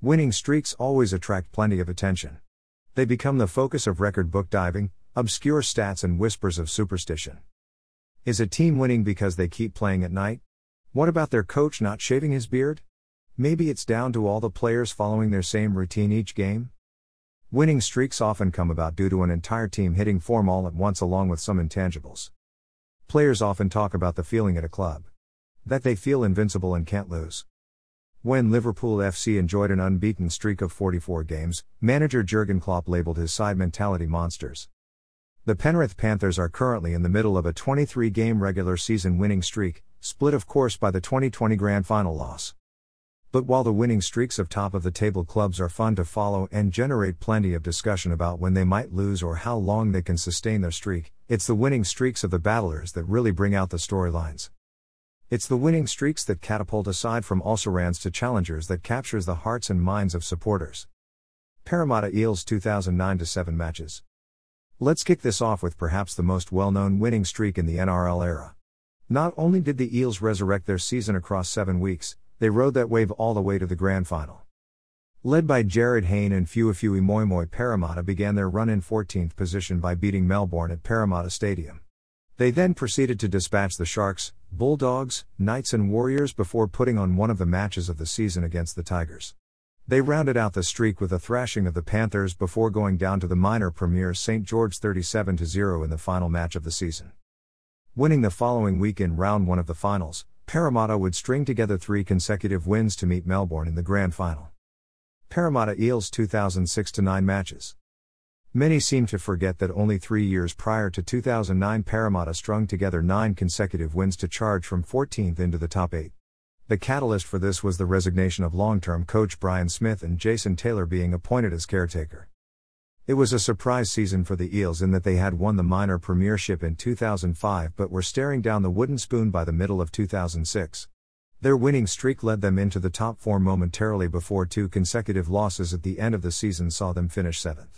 Winning streaks always attract plenty of attention. They become the focus of record book diving, obscure stats, and whispers of superstition. Is a team winning because they keep playing at night? What about their coach not shaving his beard? Maybe it's down to all the players following their same routine each game? Winning streaks often come about due to an entire team hitting form all at once along with some intangibles. Players often talk about the feeling at a club that they feel invincible and can't lose. When Liverpool FC enjoyed an unbeaten streak of 44 games, manager Jurgen Klopp labeled his side mentality monsters. The Penrith Panthers are currently in the middle of a 23 game regular season winning streak, split of course by the 2020 Grand Final loss. But while the winning streaks of top of the table clubs are fun to follow and generate plenty of discussion about when they might lose or how long they can sustain their streak, it's the winning streaks of the battlers that really bring out the storylines. It's the winning streaks that catapult aside from also-rans to challengers that captures the hearts and minds of supporters. Parramatta Eels 2009 7 matches. Let's kick this off with perhaps the most well known winning streak in the NRL era. Not only did the Eels resurrect their season across seven weeks, they rode that wave all the way to the grand final. Led by Jarryd Hayne and Fuifui Moimoi, Parramatta began their run in 14th position by beating Melbourne at Parramatta Stadium. They then proceeded to dispatch the Sharks, Bulldogs, Knights, and Warriors before putting on one of the matches of the season against the Tigers. They rounded out the streak with a thrashing of the Panthers before going down to the minor premier St. George 37 0 in the final match of the season. Winning the following week in round one of the finals, Parramatta would string together three consecutive wins to meet Melbourne in the grand final. Parramatta Eels 2006 9 matches. Many seem to forget that only three years prior to 2009, Parramatta strung together nine consecutive wins to charge from 14th into the top eight. The catalyst for this was the resignation of long term coach Brian Smith and Jason Taylor being appointed as caretaker. It was a surprise season for the Eels in that they had won the minor premiership in 2005 but were staring down the wooden spoon by the middle of 2006. Their winning streak led them into the top four momentarily before two consecutive losses at the end of the season saw them finish seventh.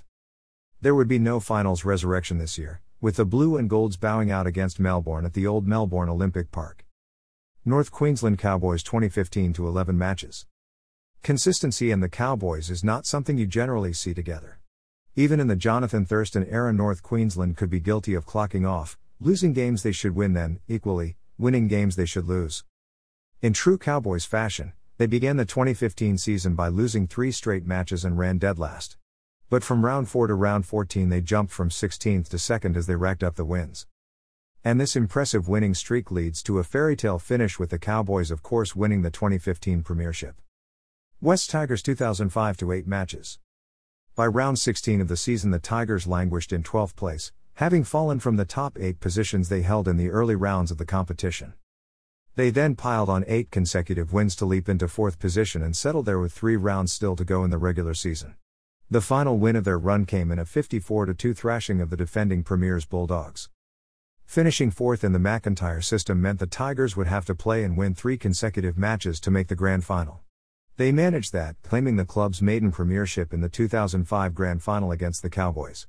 There would be no finals resurrection this year, with the Blue and Golds bowing out against Melbourne at the old Melbourne Olympic Park. North Queensland Cowboys 2015 to 11 matches. Consistency in the Cowboys is not something you generally see together. Even in the Jonathan Thurston era, North Queensland could be guilty of clocking off, losing games they should win, then, equally, winning games they should lose. In true Cowboys fashion, they began the 2015 season by losing three straight matches and ran dead last. But from round 4 to round 14, they jumped from 16th to 2nd as they racked up the wins. And this impressive winning streak leads to a fairy tale finish with the Cowboys, of course, winning the 2015 Premiership. West Tigers 2005 to 8 matches. By round 16 of the season, the Tigers languished in 12th place, having fallen from the top eight positions they held in the early rounds of the competition. They then piled on eight consecutive wins to leap into fourth position and settled there with three rounds still to go in the regular season. The final win of their run came in a 54 2 thrashing of the defending Premiers Bulldogs. Finishing fourth in the McIntyre system meant the Tigers would have to play and win three consecutive matches to make the grand final. They managed that, claiming the club's maiden premiership in the 2005 Grand Final against the Cowboys.